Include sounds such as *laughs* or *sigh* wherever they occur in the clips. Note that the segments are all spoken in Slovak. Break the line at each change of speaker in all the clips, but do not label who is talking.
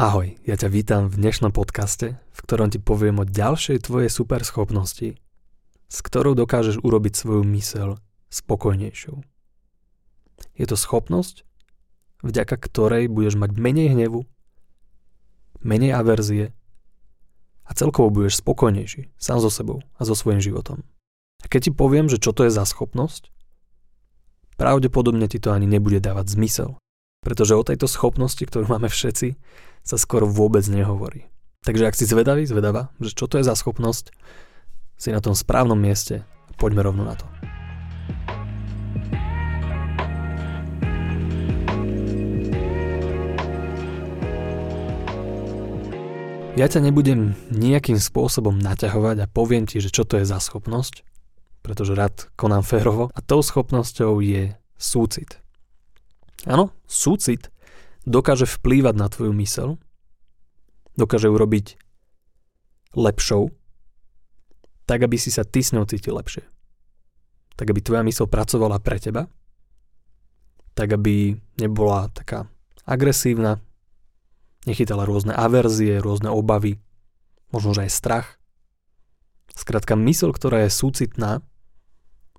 Ahoj, ja ťa vítam v dnešnom podcaste, v ktorom ti poviem o ďalšej tvojej super schopnosti, s ktorou dokážeš urobiť svoju mysel spokojnejšou. Je to schopnosť, vďaka ktorej budeš mať menej hnevu, menej averzie a celkovo budeš spokojnejší sám so sebou a so svojím životom. A keď ti poviem, že čo to je za schopnosť, pravdepodobne ti to ani nebude dávať zmysel, pretože o tejto schopnosti, ktorú máme všetci, sa skoro vôbec nehovorí. Takže ak si zvedavý, zvedavá, že čo to je za schopnosť, si na tom správnom mieste a poďme rovno na to. Ja ťa nebudem nejakým spôsobom naťahovať a poviem ti, že čo to je za schopnosť, pretože rád konám férovo a tou schopnosťou je súcit. Áno, súcit dokáže vplývať na tvoju mysel, dokáže urobiť lepšou, tak aby si sa ty s ňou cítil lepšie. Tak aby tvoja mysel pracovala pre teba, tak aby nebola taká agresívna, nechytala rôzne averzie, rôzne obavy, možno že aj strach. Skrátka, mysel, ktorá je súcitná,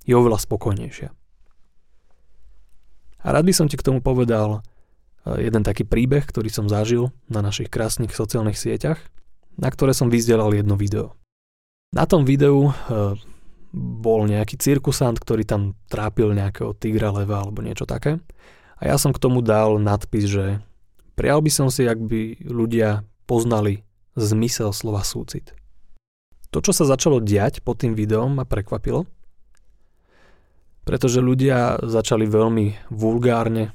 je oveľa spokojnejšia. A rád by som ti k tomu povedal jeden taký príbeh, ktorý som zažil na našich krásnych sociálnych sieťach, na ktoré som vyzdelal jedno video. Na tom videu e, bol nejaký cirkusant, ktorý tam trápil nejakého tigra, leva alebo niečo také. A ja som k tomu dal nadpis, že prijal by som si, ak by ľudia poznali zmysel slova súcit. To, čo sa začalo diať pod tým videom ma prekvapilo, pretože ľudia začali veľmi vulgárne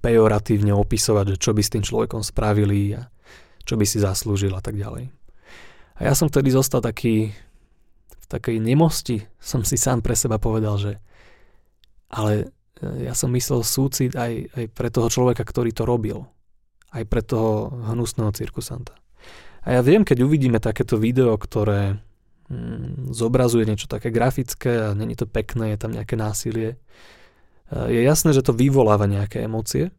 pejoratívne opisovať, že čo by s tým človekom spravili a čo by si zaslúžil a tak ďalej. A ja som vtedy zostal taký v takej nemosti, *laughs* som si sám pre seba povedal, že ale e, ja som myslel súcit aj, aj pre toho človeka, ktorý to robil. Aj pre toho hnusného cirkusanta. A ja viem, keď uvidíme takéto video, ktoré mm, zobrazuje niečo také grafické a není to pekné, je tam nejaké násilie, je jasné, že to vyvoláva nejaké emócie.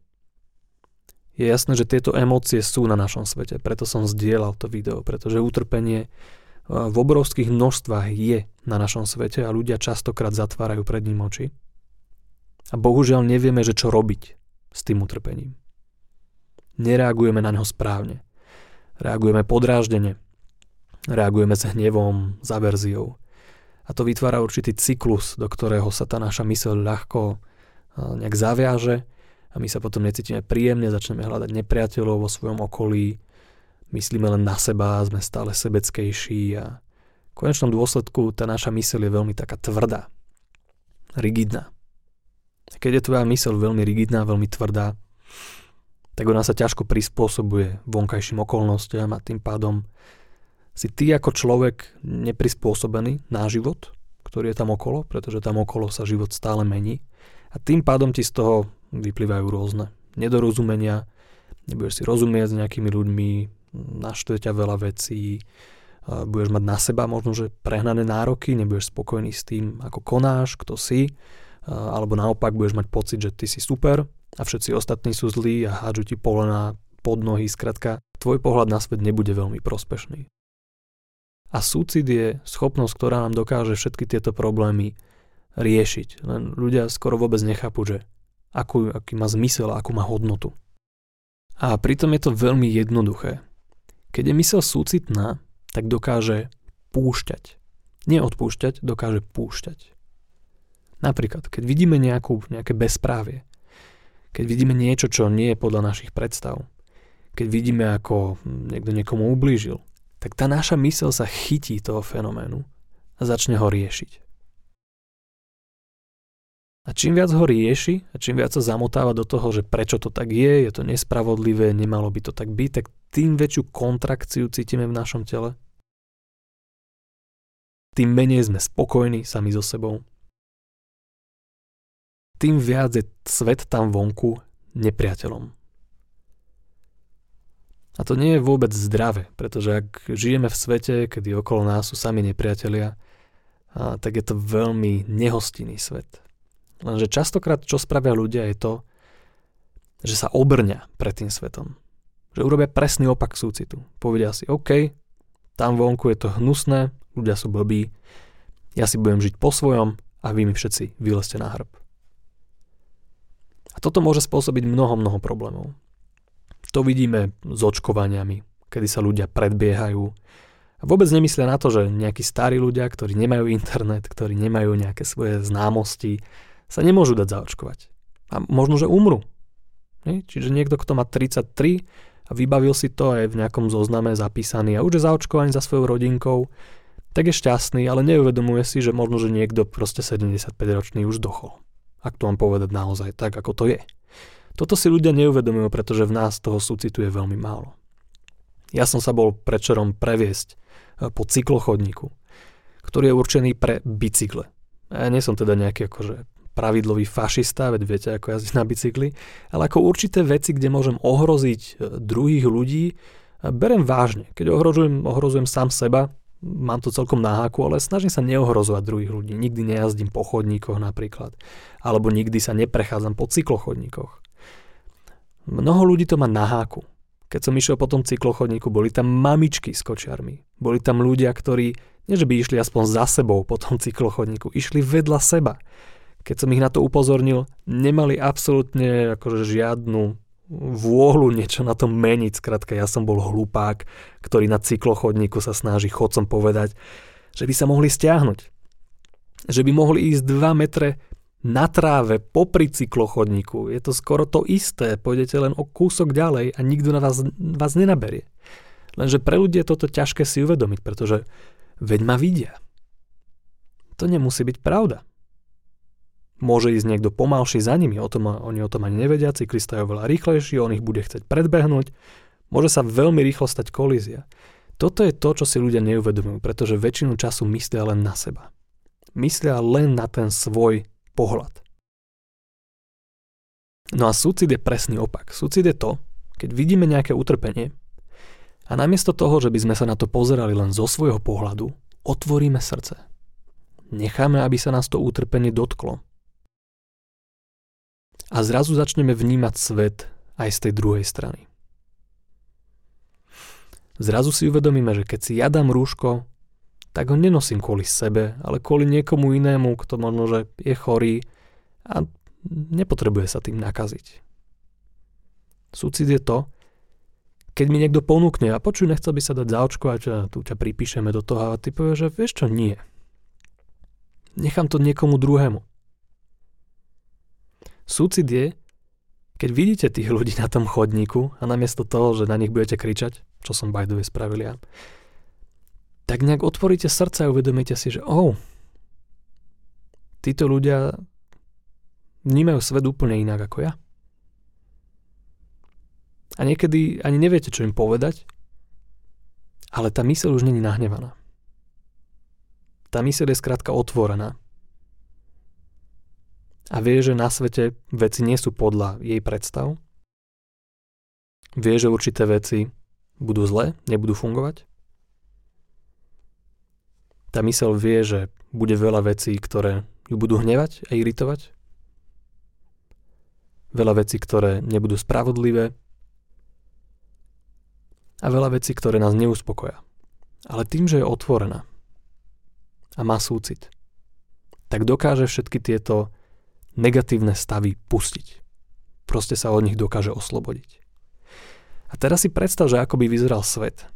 Je jasné, že tieto emócie sú na našom svete, preto som zdieľal to video, pretože utrpenie v obrovských množstvách je na našom svete a ľudia častokrát zatvárajú pred ním oči. A bohužiaľ nevieme, že čo robiť s tým utrpením. Nereagujeme na neho správne. Reagujeme podráždene. Reagujeme s hnevom, s averziou. A to vytvára určitý cyklus, do ktorého sa tá naša myseľ ľahko nejak zaviaže a my sa potom necítime príjemne, začneme hľadať nepriateľov vo svojom okolí, myslíme len na seba, sme stále sebeckejší a v konečnom dôsledku tá naša myseľ je veľmi taká tvrdá, rigidná. Keď je tvoja myseľ veľmi rigidná, veľmi tvrdá, tak ona sa ťažko prispôsobuje vonkajším okolnostiam a tým pádom si ty ako človek neprispôsobený na život, ktorý je tam okolo, pretože tam okolo sa život stále mení a tým pádom ti z toho vyplývajú rôzne nedorozumenia, nebudeš si rozumieť s nejakými ľuďmi, naštve ťa veľa vecí, budeš mať na seba možno, že prehnané nároky, nebudeš spokojný s tým, ako konáš, kto si, alebo naopak budeš mať pocit, že ty si super a všetci ostatní sú zlí a hádžu ti polená pod nohy, skratka, tvoj pohľad na svet nebude veľmi prospešný. A súcit je schopnosť, ktorá nám dokáže všetky tieto problémy riešiť. Len ľudia skoro vôbec nechápu, že akú, aký má zmysel a akú má hodnotu. A pritom je to veľmi jednoduché. Keď je mysel súcitná, tak dokáže púšťať. Nie odpúšťať, dokáže púšťať. Napríklad, keď vidíme nejakú, nejaké bezprávie, keď vidíme niečo, čo nie je podľa našich predstav, keď vidíme, ako niekto niekomu ublížil, tak tá naša mysel sa chytí toho fenoménu a začne ho riešiť. A čím viac ho rieši a čím viac sa zamotáva do toho, že prečo to tak je, je to nespravodlivé, nemalo by to tak byť, tak tým väčšiu kontrakciu cítime v našom tele. Tým menej sme spokojní sami so sebou. Tým viac je svet tam vonku nepriateľom. A to nie je vôbec zdravé, pretože ak žijeme v svete, kedy okolo nás sú sami nepriatelia, tak je to veľmi nehostinný svet. Lenže častokrát, čo spravia ľudia, je to, že sa obrňa pred tým svetom. Že urobia presný opak súcitu. Povedia si, OK, tam vonku je to hnusné, ľudia sú blbí, ja si budem žiť po svojom a vy mi všetci vyleste na hrb. A toto môže spôsobiť mnoho, mnoho problémov. To vidíme s očkovaniami, kedy sa ľudia predbiehajú. A vôbec nemyslia na to, že nejakí starí ľudia, ktorí nemajú internet, ktorí nemajú nejaké svoje známosti, sa nemôžu dať zaočkovať. A možno, že umru. Čiže niekto, kto má 33 a vybavil si to aj v nejakom zozname zapísaný a už je zaočkovaný za svojou rodinkou, tak je šťastný, ale neuvedomuje si, že možno, že niekto proste 75 ročný už dochol. Ak to mám povedať naozaj tak, ako to je. Toto si ľudia neuvedomujú, pretože v nás toho súcitu je veľmi málo. Ja som sa bol prečerom previesť e, po cyklochodníku, ktorý je určený pre bicykle. Ja nie som teda nejaký akože pravidlový fašista, veď viete, ako jazdiť na bicykli, ale ako určité veci, kde môžem ohroziť e, druhých ľudí, e, berem vážne. Keď ohrozujem, ohrozujem sám seba, mám to celkom na háku, ale snažím sa neohrozovať druhých ľudí. Nikdy nejazdím po chodníkoch napríklad, alebo nikdy sa neprechádzam po cyklochodníkoch. Mnoho ľudí to má na háku. Keď som išiel po tom cyklochodníku, boli tam mamičky s kočiarmi. Boli tam ľudia, ktorí, nie že by išli aspoň za sebou po tom cyklochodníku, išli vedľa seba keď som ich na to upozornil, nemali absolútne akože žiadnu vôľu niečo na tom meniť. Skrátka, ja som bol hlupák, ktorý na cyklochodníku sa snaží chodcom povedať, že by sa mohli stiahnuť. Že by mohli ísť 2 metre na tráve popri cyklochodníku. Je to skoro to isté, pôjdete len o kúsok ďalej a nikto na vás, vás nenaberie. Lenže pre ľudí je toto ťažké si uvedomiť, pretože veď ma vidia. To nemusí byť pravda. Môže ísť niekto pomalší za nimi, o tom, oni o tom ani nevedia, cyklista je oveľa rýchlejší, on ich bude chcieť predbehnúť, môže sa veľmi rýchlo stať kolízia. Toto je to, čo si ľudia neuvedomujú, pretože väčšinu času myslia len na seba. Myslia len na ten svoj pohľad. No a súcit je presný opak. Súcit je to, keď vidíme nejaké utrpenie a namiesto toho, že by sme sa na to pozerali len zo svojho pohľadu, otvoríme srdce. Necháme, aby sa nás to utrpenie dotklo a zrazu začneme vnímať svet aj z tej druhej strany. Zrazu si uvedomíme, že keď si ja dám rúško, tak ho nenosím kvôli sebe, ale kvôli niekomu inému, kto možno, že je chorý a nepotrebuje sa tým nakaziť. Súcit je to, keď mi niekto ponúkne a počuj, nechcel by sa dať zaočkovať a tu ťa pripíšeme do toho a ty povieš, že vieš čo, nie. Nechám to niekomu druhému. Súcit je, keď vidíte tých ľudí na tom chodníku a namiesto toho, že na nich budete kričať, čo som by the spravil ja, tak nejak otvoríte srdce a uvedomíte si, že oh, títo ľudia vnímajú svet úplne inak ako ja. A niekedy ani neviete, čo im povedať, ale tá myseľ už není nahnevaná. Tá myseľ je skrátka otvorená a vie, že na svete veci nie sú podľa jej predstav. Vie, že určité veci budú zle, nebudú fungovať. Tá mysel vie, že bude veľa vecí, ktoré ju budú hnevať a iritovať. Veľa vecí, ktoré nebudú spravodlivé. A veľa vecí, ktoré nás neuspokoja. Ale tým, že je otvorená a má súcit, tak dokáže všetky tieto negatívne stavy pustiť. Proste sa od nich dokáže oslobodiť. A teraz si predstav, že ako by vyzeral svet,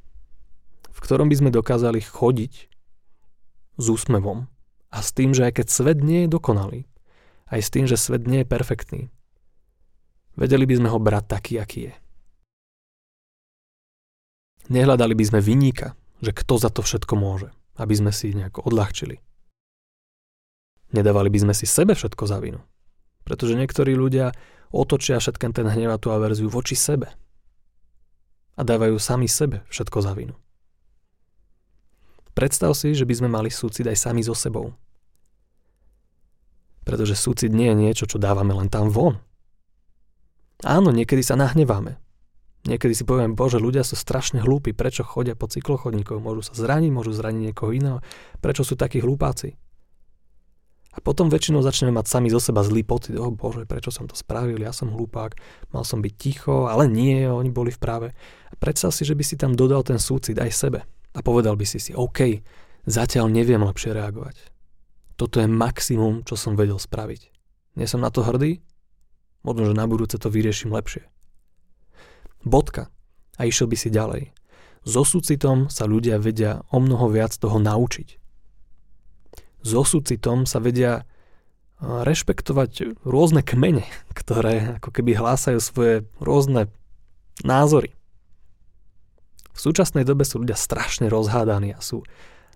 v ktorom by sme dokázali chodiť s úsmevom a s tým, že aj keď svet nie je dokonalý, aj s tým, že svet nie je perfektný, vedeli by sme ho brať taký, aký je. Nehľadali by sme vyníka, že kto za to všetko môže, aby sme si nejako odľahčili. Nedávali by sme si sebe všetko za vinu. Pretože niektorí ľudia otočia všetken ten hnev a tú averziu voči sebe. A dávajú sami sebe všetko za vinu. Predstav si, že by sme mali súcit aj sami so sebou. Pretože súcit nie je niečo, čo dávame len tam von. Áno, niekedy sa nahneváme. Niekedy si poviem, bože, ľudia sú strašne hlúpi, prečo chodia po cyklochodníkoch, môžu sa zraniť, môžu zraniť niekoho iného, prečo sú takí hlúpáci. A potom väčšinou začneme mať sami zo seba zlý pocit, oh, bože, prečo som to spravil, ja som hlupák, mal som byť ticho, ale nie, oni boli v práve. A predstav si, že by si tam dodal ten súcit aj sebe a povedal by si si, OK, zatiaľ neviem lepšie reagovať. Toto je maximum, čo som vedel spraviť. Nie som na to hrdý? Možno, že na budúce to vyrieším lepšie. Bodka. A išiel by si ďalej. So súcitom sa ľudia vedia o mnoho viac toho naučiť so súcitom sa vedia rešpektovať rôzne kmene, *laughs* ktoré ako keby hlásajú svoje rôzne názory. V súčasnej dobe sú ľudia strašne rozhádaní a sú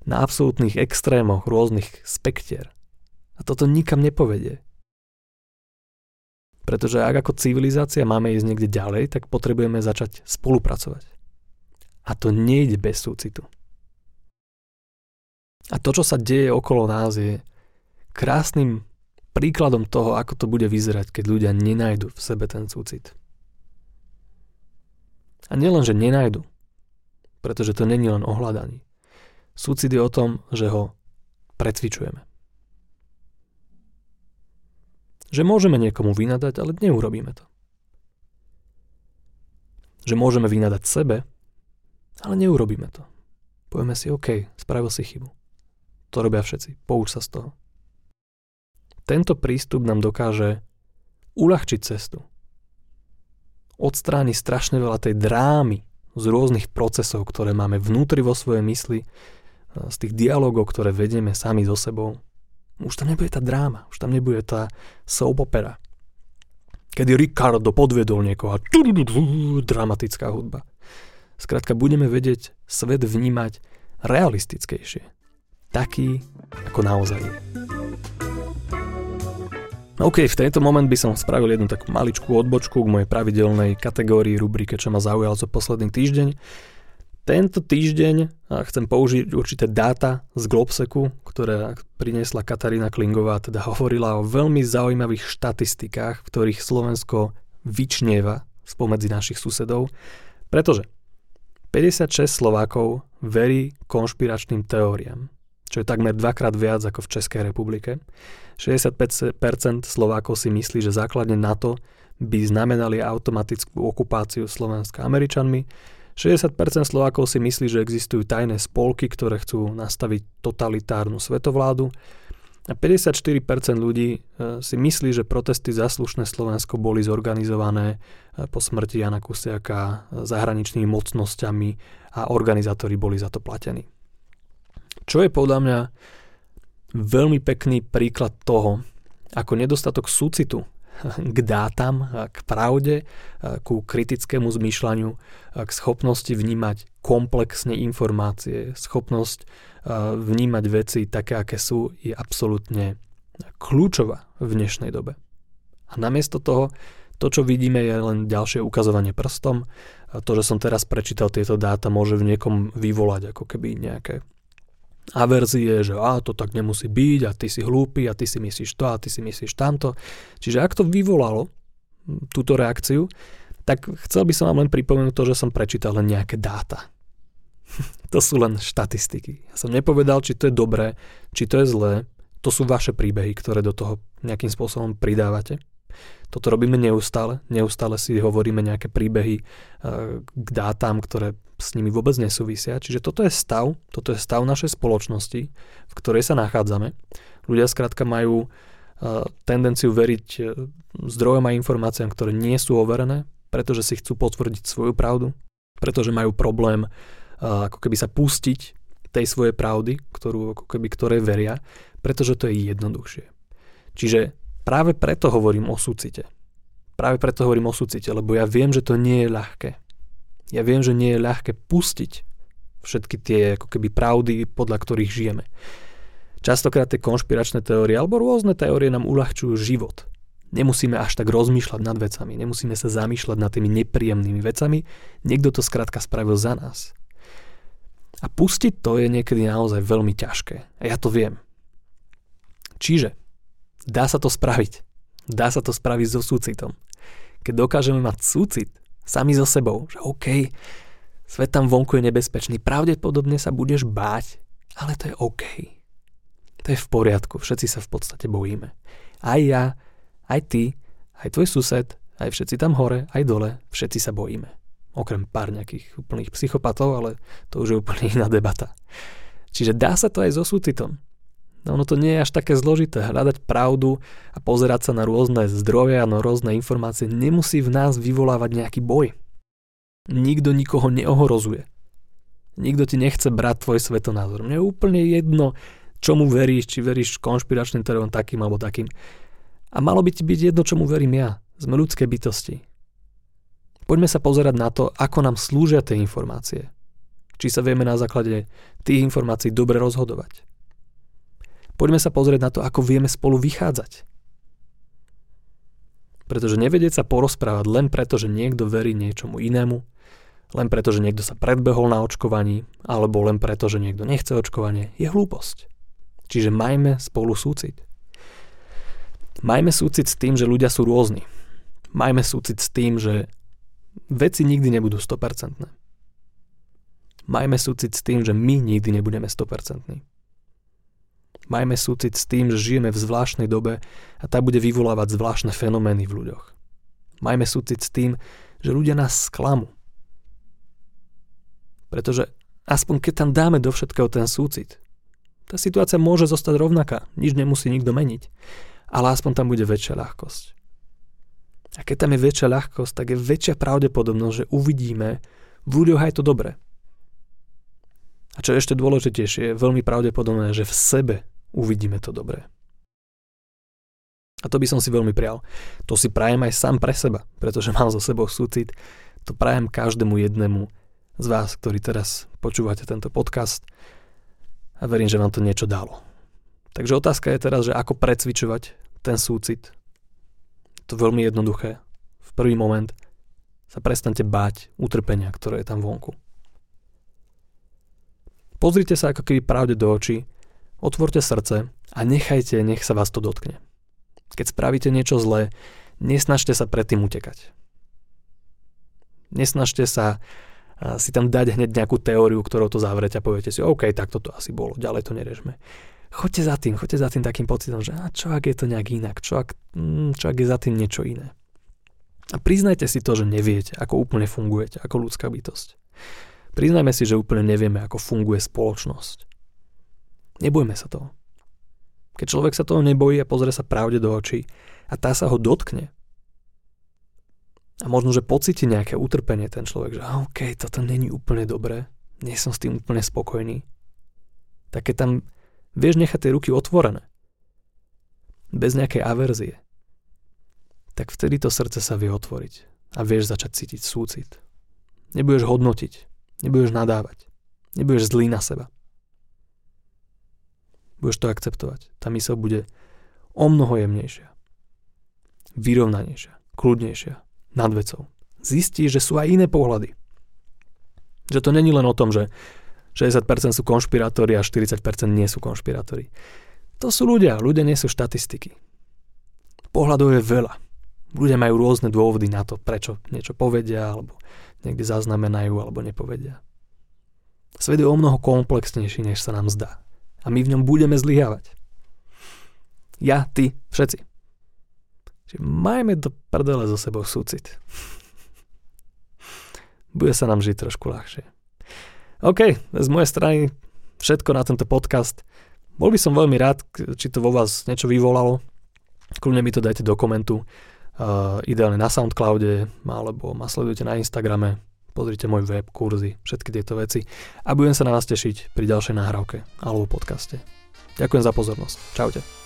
na absolútnych extrémoch rôznych spektier. A toto nikam nepovedie. Pretože ak ako civilizácia máme ísť niekde ďalej, tak potrebujeme začať spolupracovať. A to nejde bez súcitu. A to, čo sa deje okolo nás, je krásnym príkladom toho, ako to bude vyzerať, keď ľudia nenajdu v sebe ten súcit. A nielen, že nenajdu, pretože to není len o. Súcit je o tom, že ho precvičujeme. Že môžeme niekomu vynadať, ale neurobíme to. Že môžeme vynadať sebe, ale neurobíme to. Povieme si, OK, spravil si chybu. To robia všetci. Pouč sa z toho. Tento prístup nám dokáže uľahčiť cestu. Odstráni strašne veľa tej drámy z rôznych procesov, ktoré máme vnútri vo svojej mysli, z tých dialogov, ktoré vedieme sami so sebou. Už tam nebude tá dráma, už tam nebude tá soap opera. Kedy Ricardo podvedol niekoho a dramatická hudba. Skrátka, budeme vedieť svet vnímať realistickejšie taký, ako naozaj je. No OK, v tento moment by som spravil jednu takú maličkú odbočku k mojej pravidelnej kategórii rubrike, čo ma zaujalo za posledný týždeň. Tento týždeň chcem použiť určité dáta z Globseku, ktoré priniesla Katarína Klingová, teda hovorila o veľmi zaujímavých štatistikách, v ktorých Slovensko vyčnieva spomedzi našich susedov, pretože 56 Slovákov verí konšpiračným teóriám čo je takmer dvakrát viac ako v Českej republike. 65% Slovákov si myslí, že základne NATO by znamenali automatickú okupáciu Slovenska Američanmi. 60% Slovákov si myslí, že existujú tajné spolky, ktoré chcú nastaviť totalitárnu svetovládu. A 54% ľudí e, si myslí, že protesty za slušné Slovensko boli zorganizované e, po smrti Jana Kusiaka zahraničnými mocnosťami a organizátori boli za to platení. Čo je podľa mňa veľmi pekný príklad toho, ako nedostatok súcitu k dátam, k pravde, ku kritickému zmýšľaniu, k schopnosti vnímať komplexne informácie, schopnosť vnímať veci také, aké sú, je absolútne kľúčová v dnešnej dobe. A namiesto toho, to, čo vidíme, je len ďalšie ukazovanie prstom. To, že som teraz prečítal tieto dáta, môže v niekom vyvolať ako keby nejaké averzie, že a to tak nemusí byť a ty si hlúpy a ty si myslíš to a ty si myslíš tamto. Čiže ak to vyvolalo túto reakciu, tak chcel by som vám len pripomenúť to, že som prečítal len nejaké dáta. *laughs* to sú len štatistiky. Ja som nepovedal, či to je dobré, či to je zlé. To sú vaše príbehy, ktoré do toho nejakým spôsobom pridávate. Toto robíme neustále. Neustále si hovoríme nejaké príbehy eh, k dátam, ktoré s nimi vôbec nesúvisia. Čiže toto je stav, toto je stav našej spoločnosti, v ktorej sa nachádzame. Ľudia skrátka majú uh, tendenciu veriť uh, zdrojom a informáciám, ktoré nie sú overené, pretože si chcú potvrdiť svoju pravdu, pretože majú problém ako keby sa pustiť tej svojej pravdy, ktorú, ako keby, ktorej veria, pretože to je jednoduchšie. Čiže práve preto hovorím o súcite. Práve preto hovorím o súcite, lebo ja viem, že to nie je ľahké. Ja viem, že nie je ľahké pustiť všetky tie ako keby pravdy, podľa ktorých žijeme. Častokrát tie konšpiračné teórie alebo rôzne teórie nám uľahčujú život. Nemusíme až tak rozmýšľať nad vecami, nemusíme sa zamýšľať nad tými nepríjemnými vecami, niekto to skrátka spravil za nás. A pustiť to je niekedy naozaj veľmi ťažké. A ja to viem. Čiže dá sa to spraviť. Dá sa to spraviť so súcitom. Keď dokážeme mať súcit sami so sebou, že OK, svet tam vonku je nebezpečný, pravdepodobne sa budeš báť, ale to je OK. To je v poriadku, všetci sa v podstate bojíme. Aj ja, aj ty, aj tvoj sused, aj všetci tam hore, aj dole, všetci sa bojíme. Okrem pár nejakých úplných psychopatov, ale to už je úplne iná debata. Čiže dá sa to aj so súcitom. No ono to nie je až také zložité. Hľadať pravdu a pozerať sa na rôzne zdroje a na rôzne informácie nemusí v nás vyvolávať nejaký boj. Nikto nikoho neohrozuje. Nikto ti nechce brať tvoj svetonázor. Mne je úplne jedno, čomu veríš, či veríš konšpiračným teóriom takým alebo takým. A malo by ti byť jedno, čomu verím ja. Sme ľudské bytosti. Poďme sa pozerať na to, ako nám slúžia tie informácie. Či sa vieme na základe tých informácií dobre rozhodovať. Poďme sa pozrieť na to, ako vieme spolu vychádzať. Pretože nevedieť sa porozprávať len preto, že niekto verí niečomu inému, len preto, že niekto sa predbehol na očkovaní, alebo len preto, že niekto nechce očkovanie, je hlúposť. Čiže majme spolu súcit. Majme súcit s tým, že ľudia sú rôzni. Majme súcit s tým, že veci nikdy nebudú 100%. Majme súcit s tým, že my nikdy nebudeme 100%. Majme súcit s tým, že žijeme v zvláštnej dobe a tá bude vyvolávať zvláštne fenomény v ľuďoch. Majme súcit s tým, že ľudia nás sklamú. Pretože aspoň keď tam dáme do všetkého ten súcit, tá situácia môže zostať rovnaká, nič nemusí nikto meniť, ale aspoň tam bude väčšia ľahkosť. A keď tam je väčšia ľahkosť, tak je väčšia pravdepodobnosť, že uvidíme v ľuďoch aj to dobré. A čo je ešte dôležitejšie, je veľmi pravdepodobné, že v sebe uvidíme to dobré. A to by som si veľmi prial. To si prajem aj sám pre seba, pretože mám so sebou súcit. To prajem každému jednému z vás, ktorí teraz počúvate tento podcast a verím, že vám to niečo dalo. Takže otázka je teraz, že ako precvičovať ten súcit. To je veľmi jednoduché. V prvý moment sa prestante báť utrpenia, ktoré je tam vonku. Pozrite sa ako keby pravde do očí Otvorte srdce a nechajte, nech sa vás to dotkne. Keď spravíte niečo zlé, nesnažte sa predtým utekať. Nesnažte sa si tam dať hneď nejakú teóriu, ktorou to zavrete a poviete si, OK, tak toto asi bolo, ďalej to nerežme. Choďte za tým, choďte za tým takým pocitom, že a čo ak je to nejak inak, čo ak, mm, čo ak je za tým niečo iné. A priznajte si to, že neviete, ako úplne fungujete, ako ľudská bytosť. Priznajme si, že úplne nevieme, ako funguje spoločnosť. Nebojme sa toho. Keď človek sa toho nebojí a pozrie sa pravde do očí a tá sa ho dotkne, a možno, že pocíti nejaké utrpenie ten človek, že OK, toto není úplne dobré, nie som s tým úplne spokojný, tak keď tam vieš nechať tie ruky otvorené, bez nejakej averzie, tak vtedy to srdce sa vie otvoriť a vieš začať cítiť súcit. Nebudeš hodnotiť, nebudeš nadávať, nebudeš zlý na seba. Budeš to akceptovať. Tá mysel bude o mnoho jemnejšia. Vyrovnanejšia, kľudnejšia, nad vecou. Zistíš, že sú aj iné pohľady. Že to není len o tom, že 60% sú konšpirátori a 40% nie sú konšpirátori. To sú ľudia, ľudia nie sú štatistiky. Pohľadov je veľa. Ľudia majú rôzne dôvody na to, prečo niečo povedia, alebo niekde zaznamenajú, alebo nepovedia. Svet je o mnoho komplexnejší, než sa nám zdá a my v ňom budeme zlyhávať. Ja, ty, všetci. Čiže majme do prdele so sebou súcit. Bude sa nám žiť trošku ľahšie. OK, z mojej strany všetko na tento podcast. Bol by som veľmi rád, či to vo vás niečo vyvolalo. Kľudne mi to dajte do komentu. Uh, ideálne na Soundcloude, alebo ma sledujte na Instagrame, pozrite môj web, kurzy, všetky tieto veci a budem sa na vás tešiť pri ďalšej nahrávke alebo podcaste. Ďakujem za pozornosť. Čaute.